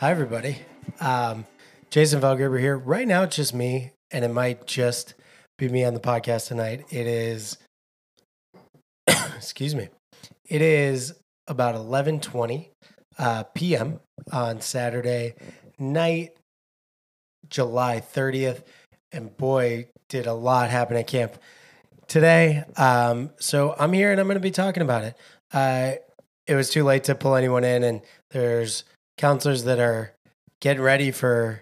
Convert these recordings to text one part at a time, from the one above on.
Hi, everybody. Um, Jason Valgerber here. Right now, it's just me, and it might just be me on the podcast tonight. It is, excuse me, it is about eleven twenty uh, p.m. on Saturday night, July thirtieth, and boy, did a lot happen at camp today. Um, so I'm here, and I'm going to be talking about it. Uh, it was too late to pull anyone in, and there's counselors that are getting ready for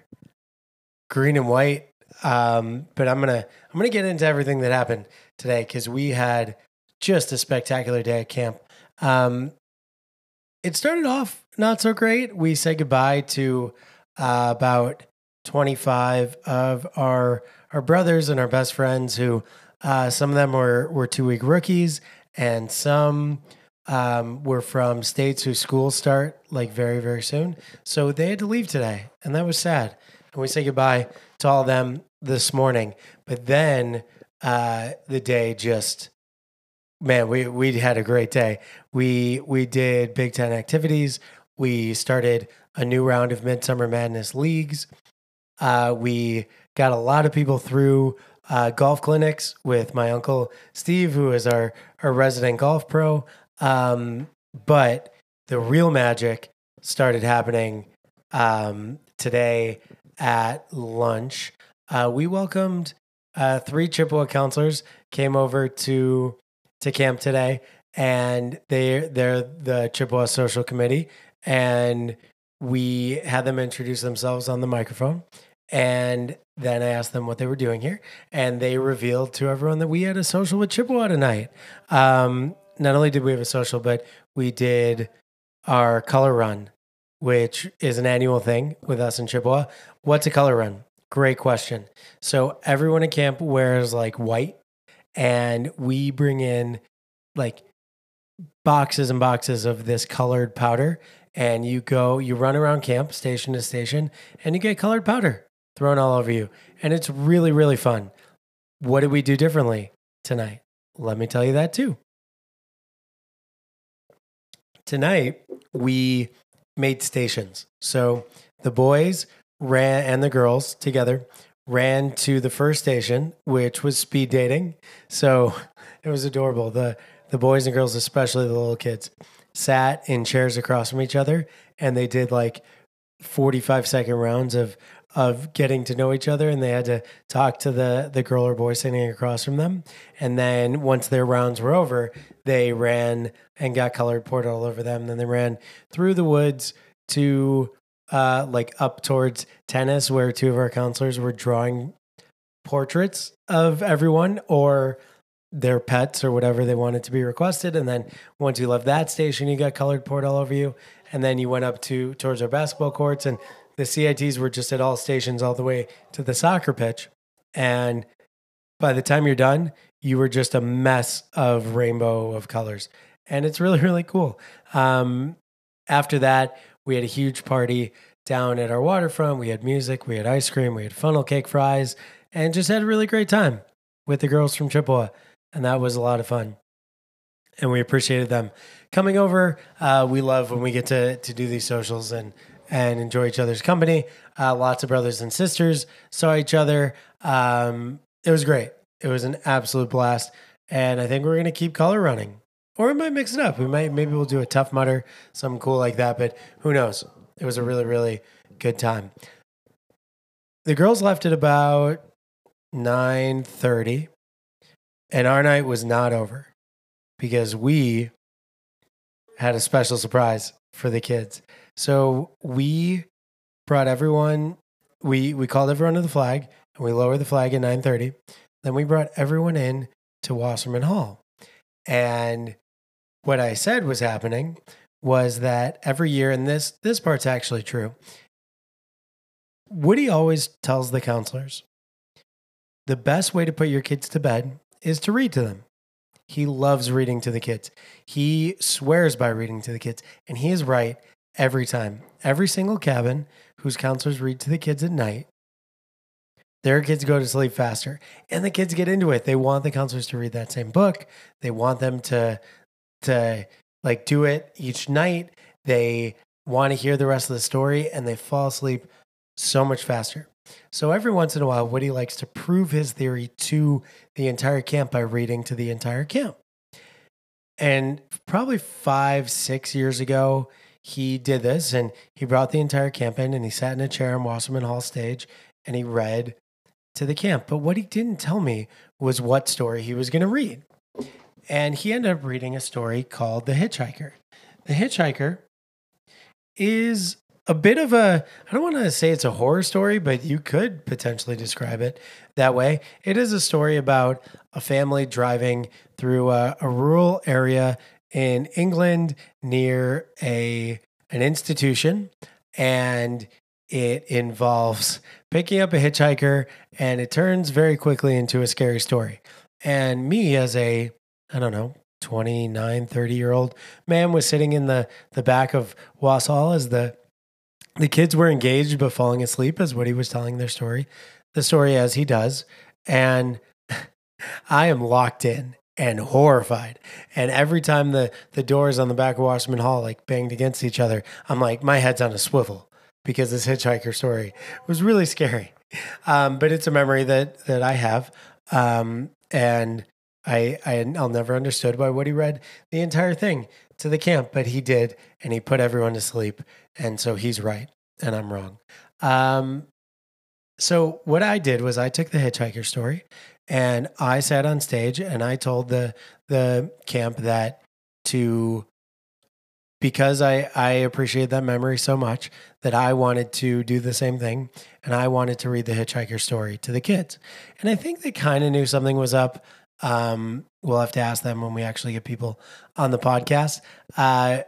green and white. Um, but I'm gonna I'm gonna get into everything that happened today because we had just a spectacular day at camp. Um, it started off not so great. We said goodbye to uh, about 25 of our our brothers and our best friends who uh, some of them were were two week rookies and some um, were from states whose schools start like very, very soon. So they had to leave today, and that was sad. And we say goodbye to all of them this morning. But then uh, the day just, man, we we had a great day. We we did Big Ten activities. We started a new round of Midsummer Madness leagues. Uh, we got a lot of people through uh, golf clinics with my uncle Steve, who is our, our resident golf pro. Um, but the real magic started happening um, today at lunch. Uh, we welcomed uh, three Chippewa counselors came over to to camp today, and they they're the Chippewa Social Committee, and we had them introduce themselves on the microphone. And then I asked them what they were doing here, and they revealed to everyone that we had a social with Chippewa tonight. Um, not only did we have a social, but we did our color run, which is an annual thing with us in Chippewa. What's a color run? Great question. So everyone at camp wears like white, and we bring in like boxes and boxes of this colored powder. And you go, you run around camp, station to station, and you get colored powder thrown all over you. And it's really, really fun. What did we do differently tonight? Let me tell you that too tonight we made stations. So the boys ran and the girls together ran to the first station, which was speed dating. So it was adorable. The the boys and girls, especially the little kids, sat in chairs across from each other and they did like 45 second rounds of of getting to know each other and they had to talk to the the girl or boy sitting across from them. And then once their rounds were over they ran and got colored poured all over them. Then they ran through the woods to uh like up towards tennis where two of our counselors were drawing portraits of everyone or their pets or whatever they wanted to be requested. And then once you left that station you got colored poured all over you. And then you went up to towards our basketball courts and the CITs were just at all stations all the way to the soccer pitch. And by the time you're done, you were just a mess of rainbow of colors. And it's really, really cool. Um, after that, we had a huge party down at our waterfront. We had music, we had ice cream, we had funnel cake fries, and just had a really great time with the girls from Chippewa. And that was a lot of fun. And we appreciated them coming over. Uh, we love when we get to, to do these socials and and enjoy each other's company. Uh, lots of brothers and sisters saw each other. Um, it was great. It was an absolute blast. And I think we're going to keep color running. Or we might mix it up. We might, maybe we'll do a Tough Mudder, something cool like that. But who knows? It was a really, really good time. The girls left at about 9.30. And our night was not over because we had a special surprise for the kids. So we brought everyone. We we called everyone to the flag, and we lowered the flag at nine thirty. Then we brought everyone in to Wasserman Hall, and what I said was happening was that every year, and this this part's actually true. Woody always tells the counselors the best way to put your kids to bed is to read to them. He loves reading to the kids. He swears by reading to the kids. And he is right every time. Every single cabin whose counselors read to the kids at night, their kids go to sleep faster. And the kids get into it. They want the counselors to read that same book. They want them to to like do it each night. They want to hear the rest of the story and they fall asleep so much faster. So every once in a while, Woody likes to prove his theory to the entire camp by reading to the entire camp. And probably five, six years ago, he did this and he brought the entire camp in and he sat in a chair on Wasserman Hall stage and he read to the camp. But what he didn't tell me was what story he was going to read. And he ended up reading a story called The Hitchhiker. The Hitchhiker is a bit of a I don't want to say it's a horror story, but you could potentially describe it that way. It is a story about a family driving through a, a rural area in England near a an institution and it involves picking up a hitchhiker and it turns very quickly into a scary story. And me as a I don't know, 29, 30 year old man was sitting in the, the back of Hall as the the kids were engaged but falling asleep as what he was telling their story, the story as he does. And I am locked in and horrified. And every time the, the doors on the back of Wasserman Hall like banged against each other, I'm like, my head's on a swivel because this hitchhiker story was really scary. Um, but it's a memory that that I have. Um, and I, I I'll never understood why Woody read the entire thing to the camp, but he did, and he put everyone to sleep, and so he's right, and I'm wrong. Um, so what I did was I took the hitchhiker story, and I sat on stage, and I told the the camp that to because I, I appreciate that memory so much that I wanted to do the same thing and I wanted to read the hitchhiker story to the kids. And I think they kind of knew something was up. Um, we'll have to ask them when we actually get people on the podcast. Uh,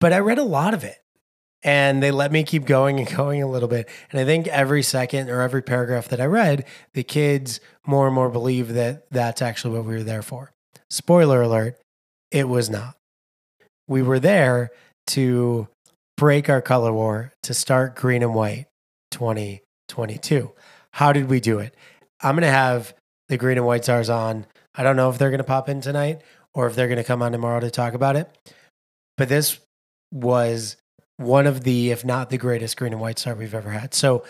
but I read a lot of it and they let me keep going and going a little bit. And I think every second or every paragraph that I read, the kids more and more believe that that's actually what we were there for. Spoiler alert, it was not. We were there to break our color war, to start green and white 2022. How did we do it? I'm going to have the green and white czars on. I don't know if they're going to pop in tonight or if they're going to come on tomorrow to talk about it. But this was one of the, if not the greatest green and white star we've ever had. So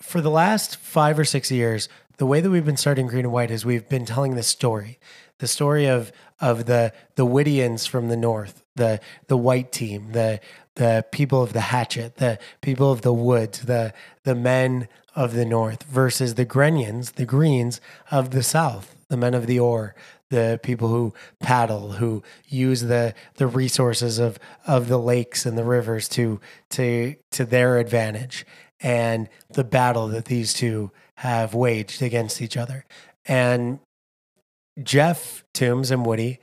for the last five or six years, the way that we've been starting green and white is we've been telling this story, the story of of the the Whittians from the north, the the white team, the the people of the hatchet, the people of the woods, the the men of the north versus the Grenions, the greens of the south, the men of the oar, the people who paddle, who use the the resources of of the lakes and the rivers to to to their advantage, and the battle that these two have waged against each other. And Jeff Toombs and Woody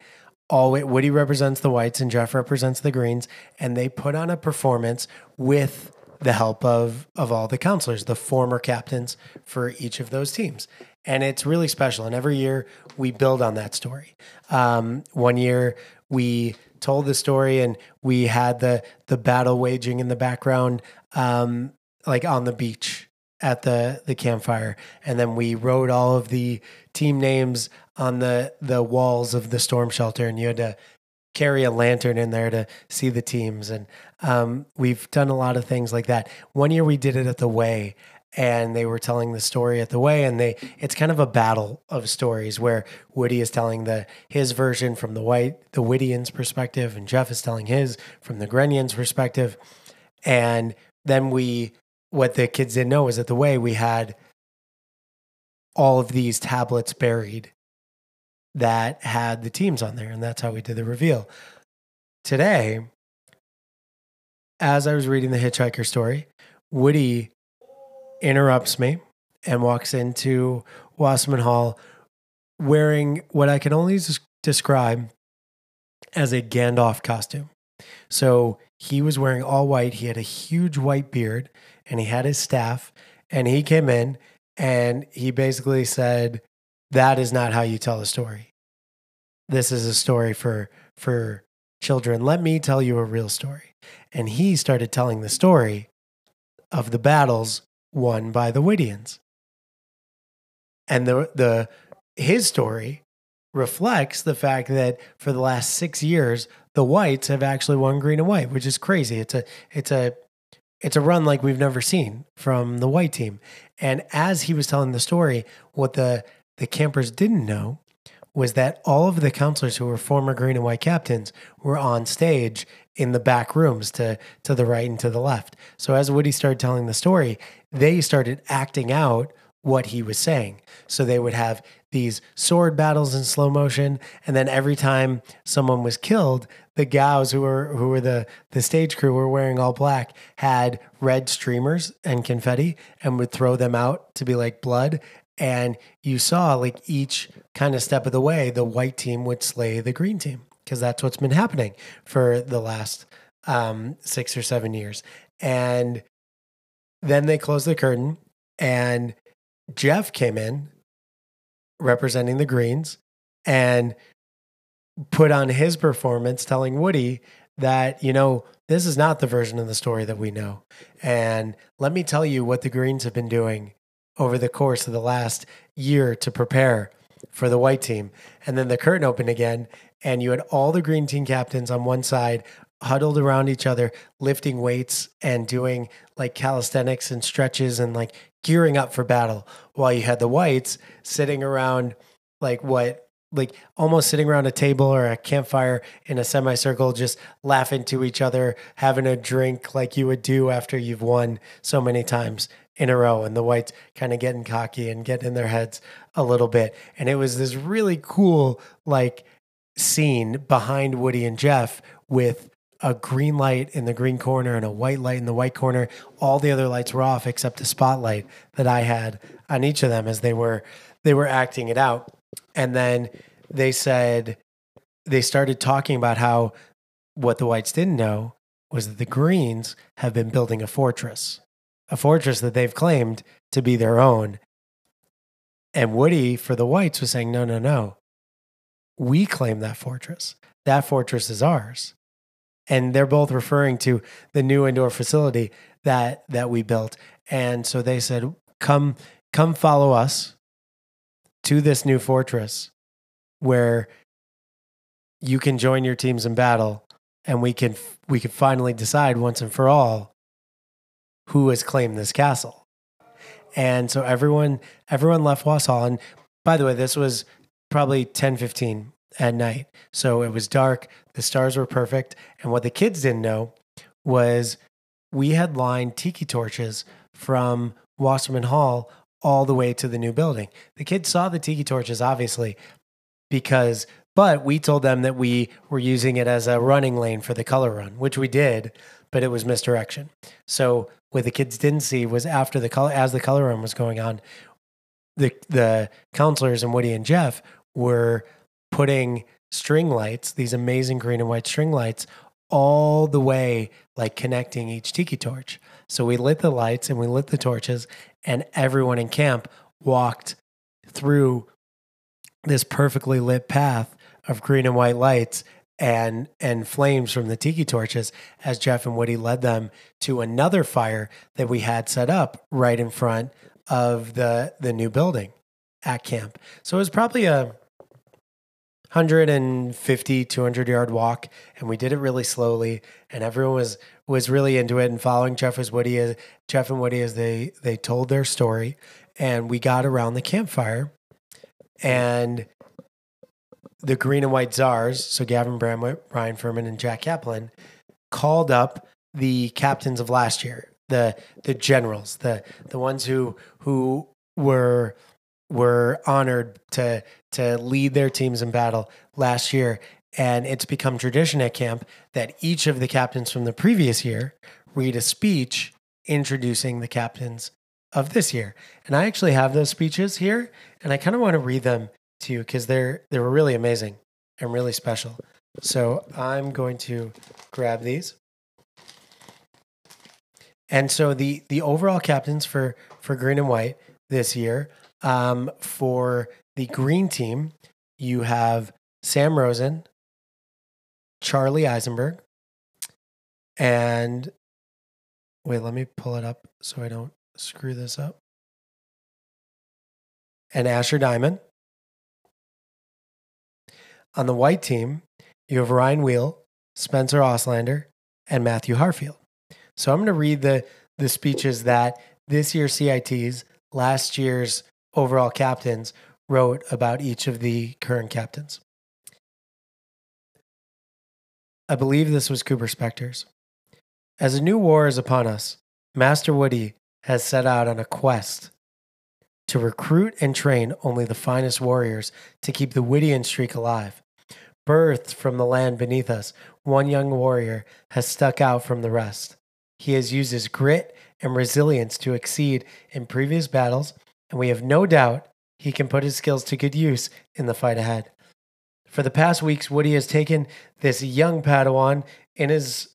all Woody represents the whites and Jeff represents the greens, and they put on a performance with the help of of all the counselors, the former captains for each of those teams, and it's really special. And every year we build on that story. Um, one year we told the story, and we had the the battle waging in the background, um, like on the beach at the the campfire, and then we wrote all of the team names on the the walls of the storm shelter, and you had to carry a lantern in there to see the teams. And um, we've done a lot of things like that. One year we did it at the Way, and they were telling the story at the Way, and they it's kind of a battle of stories where Woody is telling the his version from the white the Whittians perspective, and Jeff is telling his from the Grenions perspective, and then we what the kids didn't know was at the Way we had all of these tablets buried that had the teams on there. And that's how we did the reveal. Today, as I was reading the Hitchhiker story, Woody interrupts me and walks into Wasserman Hall wearing what I can only describe as a Gandalf costume. So he was wearing all white. He had a huge white beard and he had his staff. And he came in and he basically said, that is not how you tell a story. This is a story for for children. Let me tell you a real story. And he started telling the story of the battles won by the Whittians. And the the his story reflects the fact that for the last 6 years the whites have actually won green and white, which is crazy. It's a it's a it's a run like we've never seen from the white team. And as he was telling the story, what the the campers didn't know was that all of the counselors who were former green and white captains were on stage in the back rooms to to the right and to the left. So as Woody started telling the story, they started acting out what he was saying. So they would have these sword battles in slow motion, and then every time someone was killed, the gals who were who were the the stage crew were wearing all black had red streamers and confetti and would throw them out to be like blood. And you saw like each kind of step of the way, the white team would slay the green team because that's what's been happening for the last um, six or seven years. And then they closed the curtain, and Jeff came in representing the Greens and put on his performance telling Woody that, you know, this is not the version of the story that we know. And let me tell you what the Greens have been doing over the course of the last year to prepare for the white team. And then the curtain opened again, and you had all the green team captains on one side huddled around each other, lifting weights and doing like calisthenics and stretches and like gearing up for battle, while you had the whites sitting around like what like almost sitting around a table or a campfire in a semicircle, just laughing to each other, having a drink like you would do after you've won so many times in a row. And the whites kind of getting cocky and getting in their heads a little bit. And it was this really cool, like, scene behind Woody and Jeff with a green light in the green corner and a white light in the white corner. All the other lights were off except the spotlight that I had on each of them as they were they were acting it out. And then they said they started talking about how what the whites didn't know was that the greens have been building a fortress, a fortress that they've claimed to be their own. And Woody for the whites was saying, no, no, no. We claim that fortress. That fortress is ours. And they're both referring to the new indoor facility that that we built. And so they said, come, come follow us to this new fortress where you can join your teams in battle and we can we can finally decide once and for all who has claimed this castle. And so everyone everyone left Wausau. And by the way, this was probably 10, 15 at night. So it was dark, the stars were perfect. And what the kids didn't know was we had lined tiki torches from Wasserman Hall all the way to the new building. The kids saw the tiki torches, obviously, because but we told them that we were using it as a running lane for the color run, which we did, but it was misdirection. So what the kids didn't see was after the color as the color run was going on, the the counselors and Woody and Jeff were putting string lights, these amazing green and white string lights, all the way like connecting each tiki torch. So we lit the lights and we lit the torches, and everyone in camp walked through this perfectly lit path of green and white lights and and flames from the tiki torches as Jeff and Woody led them to another fire that we had set up right in front of the the new building at camp. So it was probably a 150 200 yard walk and we did it really slowly and everyone was was really into it and following Jeff as Woody as Jeff and Woody as they they told their story and we got around the campfire and the green and white czars, so Gavin Bramwett, Ryan Furman, and Jack Kaplan, called up the captains of last year, the the generals, the the ones who who were were honored to to lead their teams in battle last year. And it's become tradition at camp that each of the captains from the previous year read a speech introducing the captains of this year. And I actually have those speeches here, and I kind of want to read them to you because they're they were really amazing and really special. So I'm going to grab these. And so the the overall captains for for green and white this year um, for the green team, you have Sam Rosen, Charlie Eisenberg, and wait, let me pull it up so I don't screw this up. And Asher Diamond. On the white team, you have Ryan Wheel, Spencer Oslander, and Matthew Harfield. So I'm going to read the, the speeches that this year's CITs, last year's overall captains, wrote about each of the current captains. I believe this was Cooper Spector's. As a new war is upon us, Master Woody has set out on a quest to recruit and train only the finest warriors to keep the Woodian streak alive. Birthed from the land beneath us, one young warrior has stuck out from the rest. He has used his grit and resilience to exceed in previous battles, and we have no doubt he can put his skills to good use in the fight ahead. For the past weeks, Woody has taken this young Padawan in his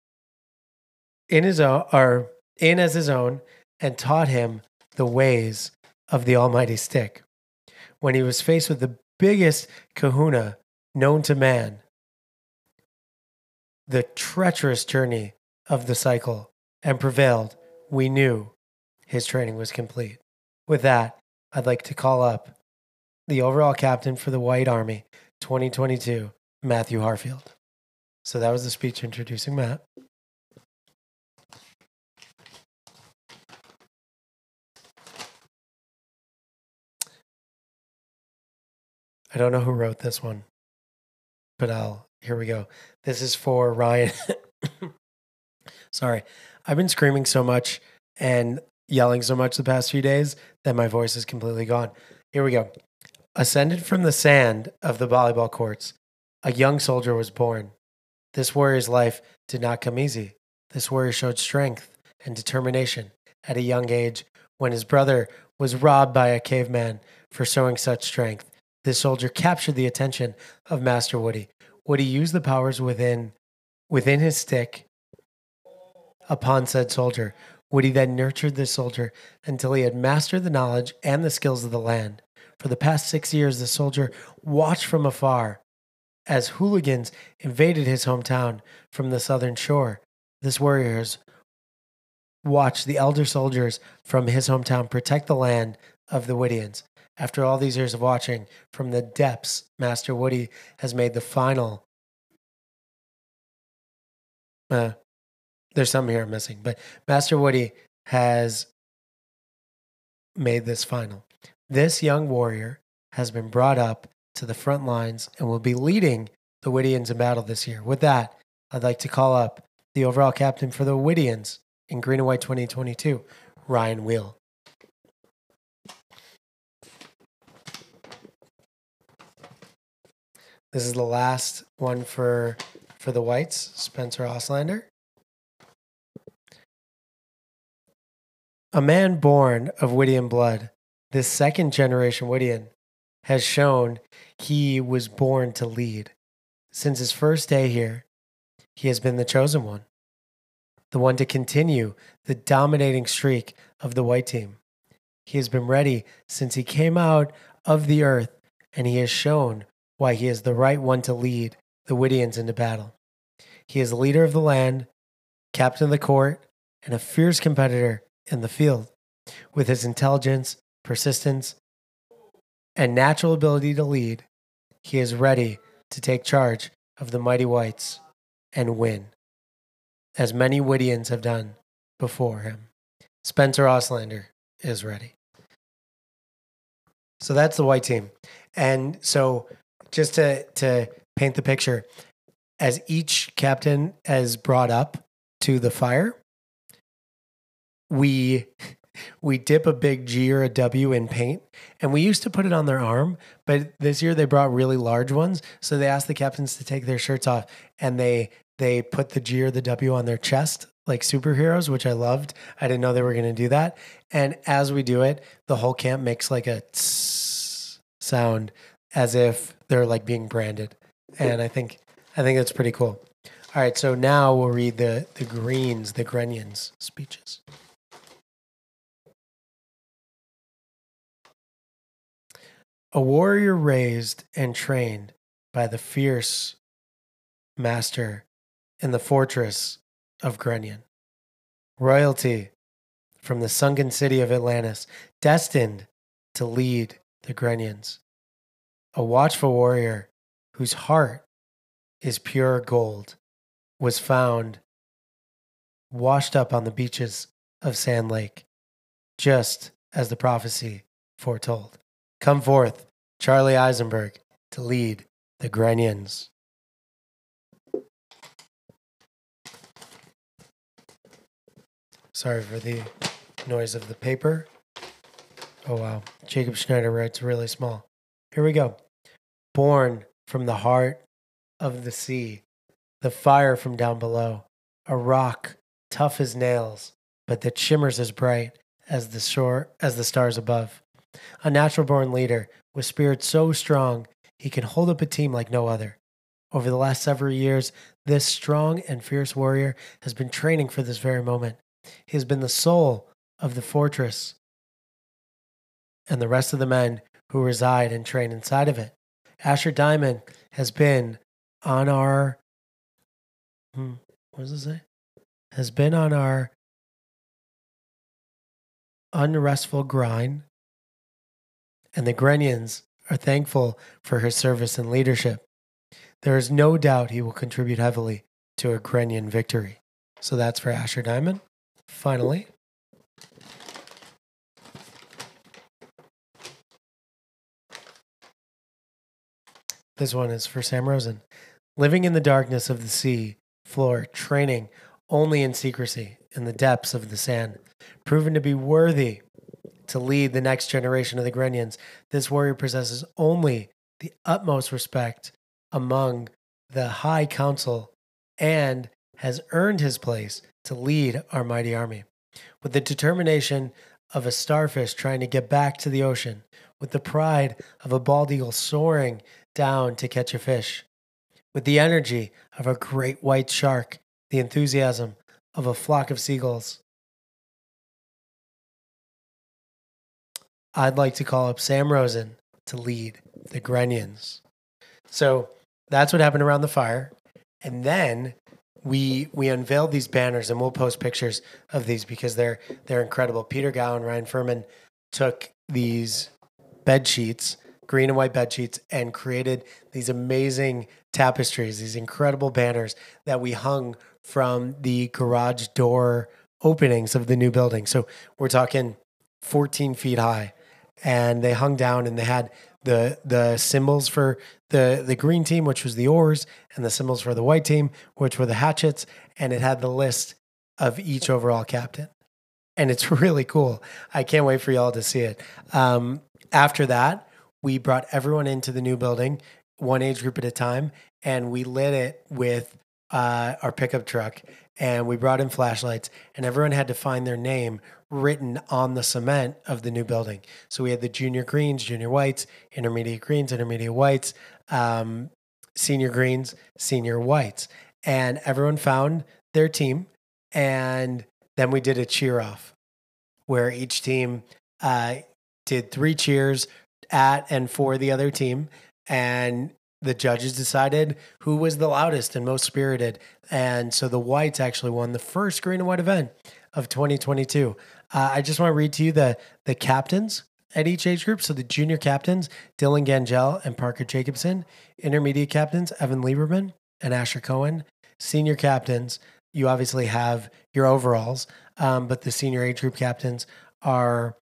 in his own, or in as his own, and taught him the ways of the almighty stick. When he was faced with the biggest kahuna known to man, the treacherous journey of the cycle, and prevailed, we knew his training was complete. With that, I'd like to call up the overall captain for the White Army 2022, Matthew Harfield. So that was the speech introducing Matt. I don't know who wrote this one, I'll here we go. This is for Ryan. Sorry, I've been screaming so much and yelling so much the past few days that my voice is completely gone. Here we go. Ascended from the sand of the volleyball courts, a young soldier was born. This warrior's life did not come easy. This warrior showed strength and determination at a young age when his brother was robbed by a caveman for showing such strength. This soldier captured the attention of Master Woody. Woody used the powers within within his stick upon said soldier. Woody then nurtured this soldier until he had mastered the knowledge and the skills of the land. For the past six years, the soldier watched from afar as hooligans invaded his hometown from the southern shore. This warriors watched the elder soldiers from his hometown protect the land of the Woodians. After all these years of watching from the depths, Master Woody has made the final. Uh, there's something here I'm missing, but Master Woody has made this final. This young warrior has been brought up to the front lines and will be leading the Woodians in battle this year. With that, I'd like to call up the overall captain for the Woodians in Green and White 2022, Ryan Wheel. This is the last one for for the whites, Spencer Oslander. A man born of Woodian blood, this second generation Woodian, has shown he was born to lead. Since his first day here, he has been the chosen one, the one to continue the dominating streak of the white team. He has been ready since he came out of the earth, and he has shown why he is the right one to lead the Woodians into battle. He is leader of the land, captain of the court, and a fierce competitor in the field. With his intelligence, persistence, and natural ability to lead, he is ready to take charge of the mighty whites and win, as many Woodians have done before him. Spencer Oslander is ready. So that's the white team. And so just to to paint the picture, as each captain is brought up to the fire, we we dip a big G or a W in paint, and we used to put it on their arm, but this year they brought really large ones, so they asked the captains to take their shirts off, and they they put the G or the W on their chest like superheroes, which I loved. I didn't know they were going to do that, and as we do it, the whole camp makes like a sound as if they're like being branded, and I think I think that's pretty cool. All right, so now we'll read the the Greens, the Grenions speeches. A warrior raised and trained by the fierce master in the fortress of Grenion. Royalty from the sunken city of Atlantis, destined to lead the Grenions. A watchful warrior whose heart is pure gold, was found washed up on the beaches of Sand Lake, just as the prophecy foretold. Come forth, Charlie Eisenberg, to lead the Grenions. Sorry for the noise of the paper. Oh, wow. Jacob Schneider writes really small. Here we go. Born from the heart of the sea, the fire from down below, a rock tough as nails, but that shimmers as bright as the shore as the stars above. A natural born leader with spirit so strong he can hold up a team like no other. Over the last several years, this strong and fierce warrior has been training for this very moment. He has been the soul of the fortress and the rest of the men who reside and train inside of it. Asher Diamond has been on our. Hmm, what does it say? Has been on our unrestful grind, and the Grenions are thankful for his service and leadership. There is no doubt he will contribute heavily to a Grenion victory. So that's for Asher Diamond. Finally, this one is for Sam Rosen. Living in the darkness of the sea floor, training only in secrecy in the depths of the sand, proven to be worthy to lead the next generation of the Grenions, this warrior possesses only the utmost respect among the High Council and has earned his place to lead our mighty army. With the determination of a starfish trying to get back to the ocean, with the pride of a bald eagle soaring down to catch a fish, with the energy of a great white shark, the enthusiasm of a flock of seagulls. I'd like to call up Sam Rosen to lead the Grenions. So that's what happened around the fire. And then we we unveiled these banners and we'll post pictures of these because they're they're incredible. Peter Gow and Ryan Furman took these bed sheets, green and white bed sheets, and created these amazing tapestries, these incredible banners that we hung from the garage door openings of the new building. So we're talking 14 feet high, and they hung down and they had the the symbols for the the green team, which was the oars, and the symbols for the white team, which were the hatchets, and it had the list of each overall captain. And it's really cool. I can't wait for y'all to see it. Um, after that, we brought everyone into the new building, one age group at a time, and we lit it with uh, our pickup truck and we brought in flashlights and everyone had to find their name written on the cement of the new building. So we had the junior greens junior whites intermediate greens intermediate whites um, senior greens senior whites. And everyone found their team and then we did a cheer off where each team uh, did three cheers at and for the other team and the judges decided who was the loudest and most spirited. And so the whites actually won the first green and white event of 2022. Uh, I just want to read to you the, the captains at each age group. So the junior captains, Dylan Gangel and Parker Jacobson. Intermediate captains, Evan Lieberman and Asher Cohen. Senior captains, you obviously have your overalls, um, but the senior age group captains are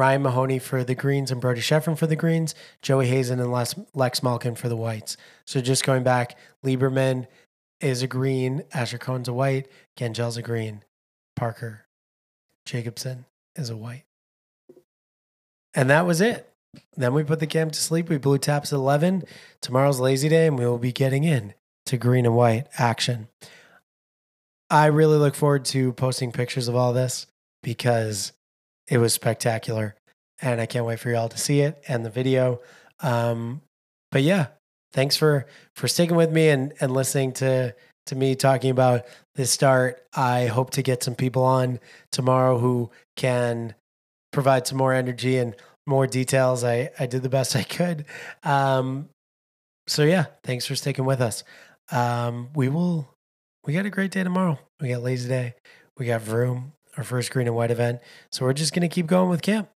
Ryan Mahoney for the Greens and Brody Sheffrin for the Greens, Joey Hazen and Les, Lex Malkin for the Whites. So just going back, Lieberman is a green, Asher Cohen's a white, Gangel's a green, Parker Jacobson is a white. And that was it. Then we put the camp to sleep. We blew taps at 11. Tomorrow's lazy day, and we will be getting in to green and white action. I really look forward to posting pictures of all this because it was spectacular. And I can't wait for y'all to see it and the video. Um, but yeah, thanks for for sticking with me and and listening to to me talking about this start. I hope to get some people on tomorrow who can provide some more energy and more details. I I did the best I could. Um, so yeah, thanks for sticking with us. Um, we will. We got a great day tomorrow. We got lazy day. We got Vroom our first green and white event. So we're just going to keep going with camp.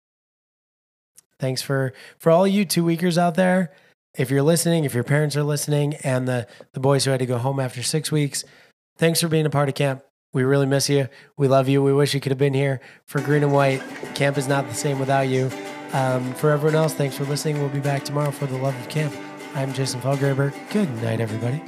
Thanks for for all you two weekers out there. If you're listening, if your parents are listening, and the the boys who had to go home after six weeks, thanks for being a part of camp. We really miss you. We love you. We wish you could have been here for green and white. Camp is not the same without you. Um, for everyone else, thanks for listening. We'll be back tomorrow for the love of camp. I'm Jason Felgraber. Good night, everybody.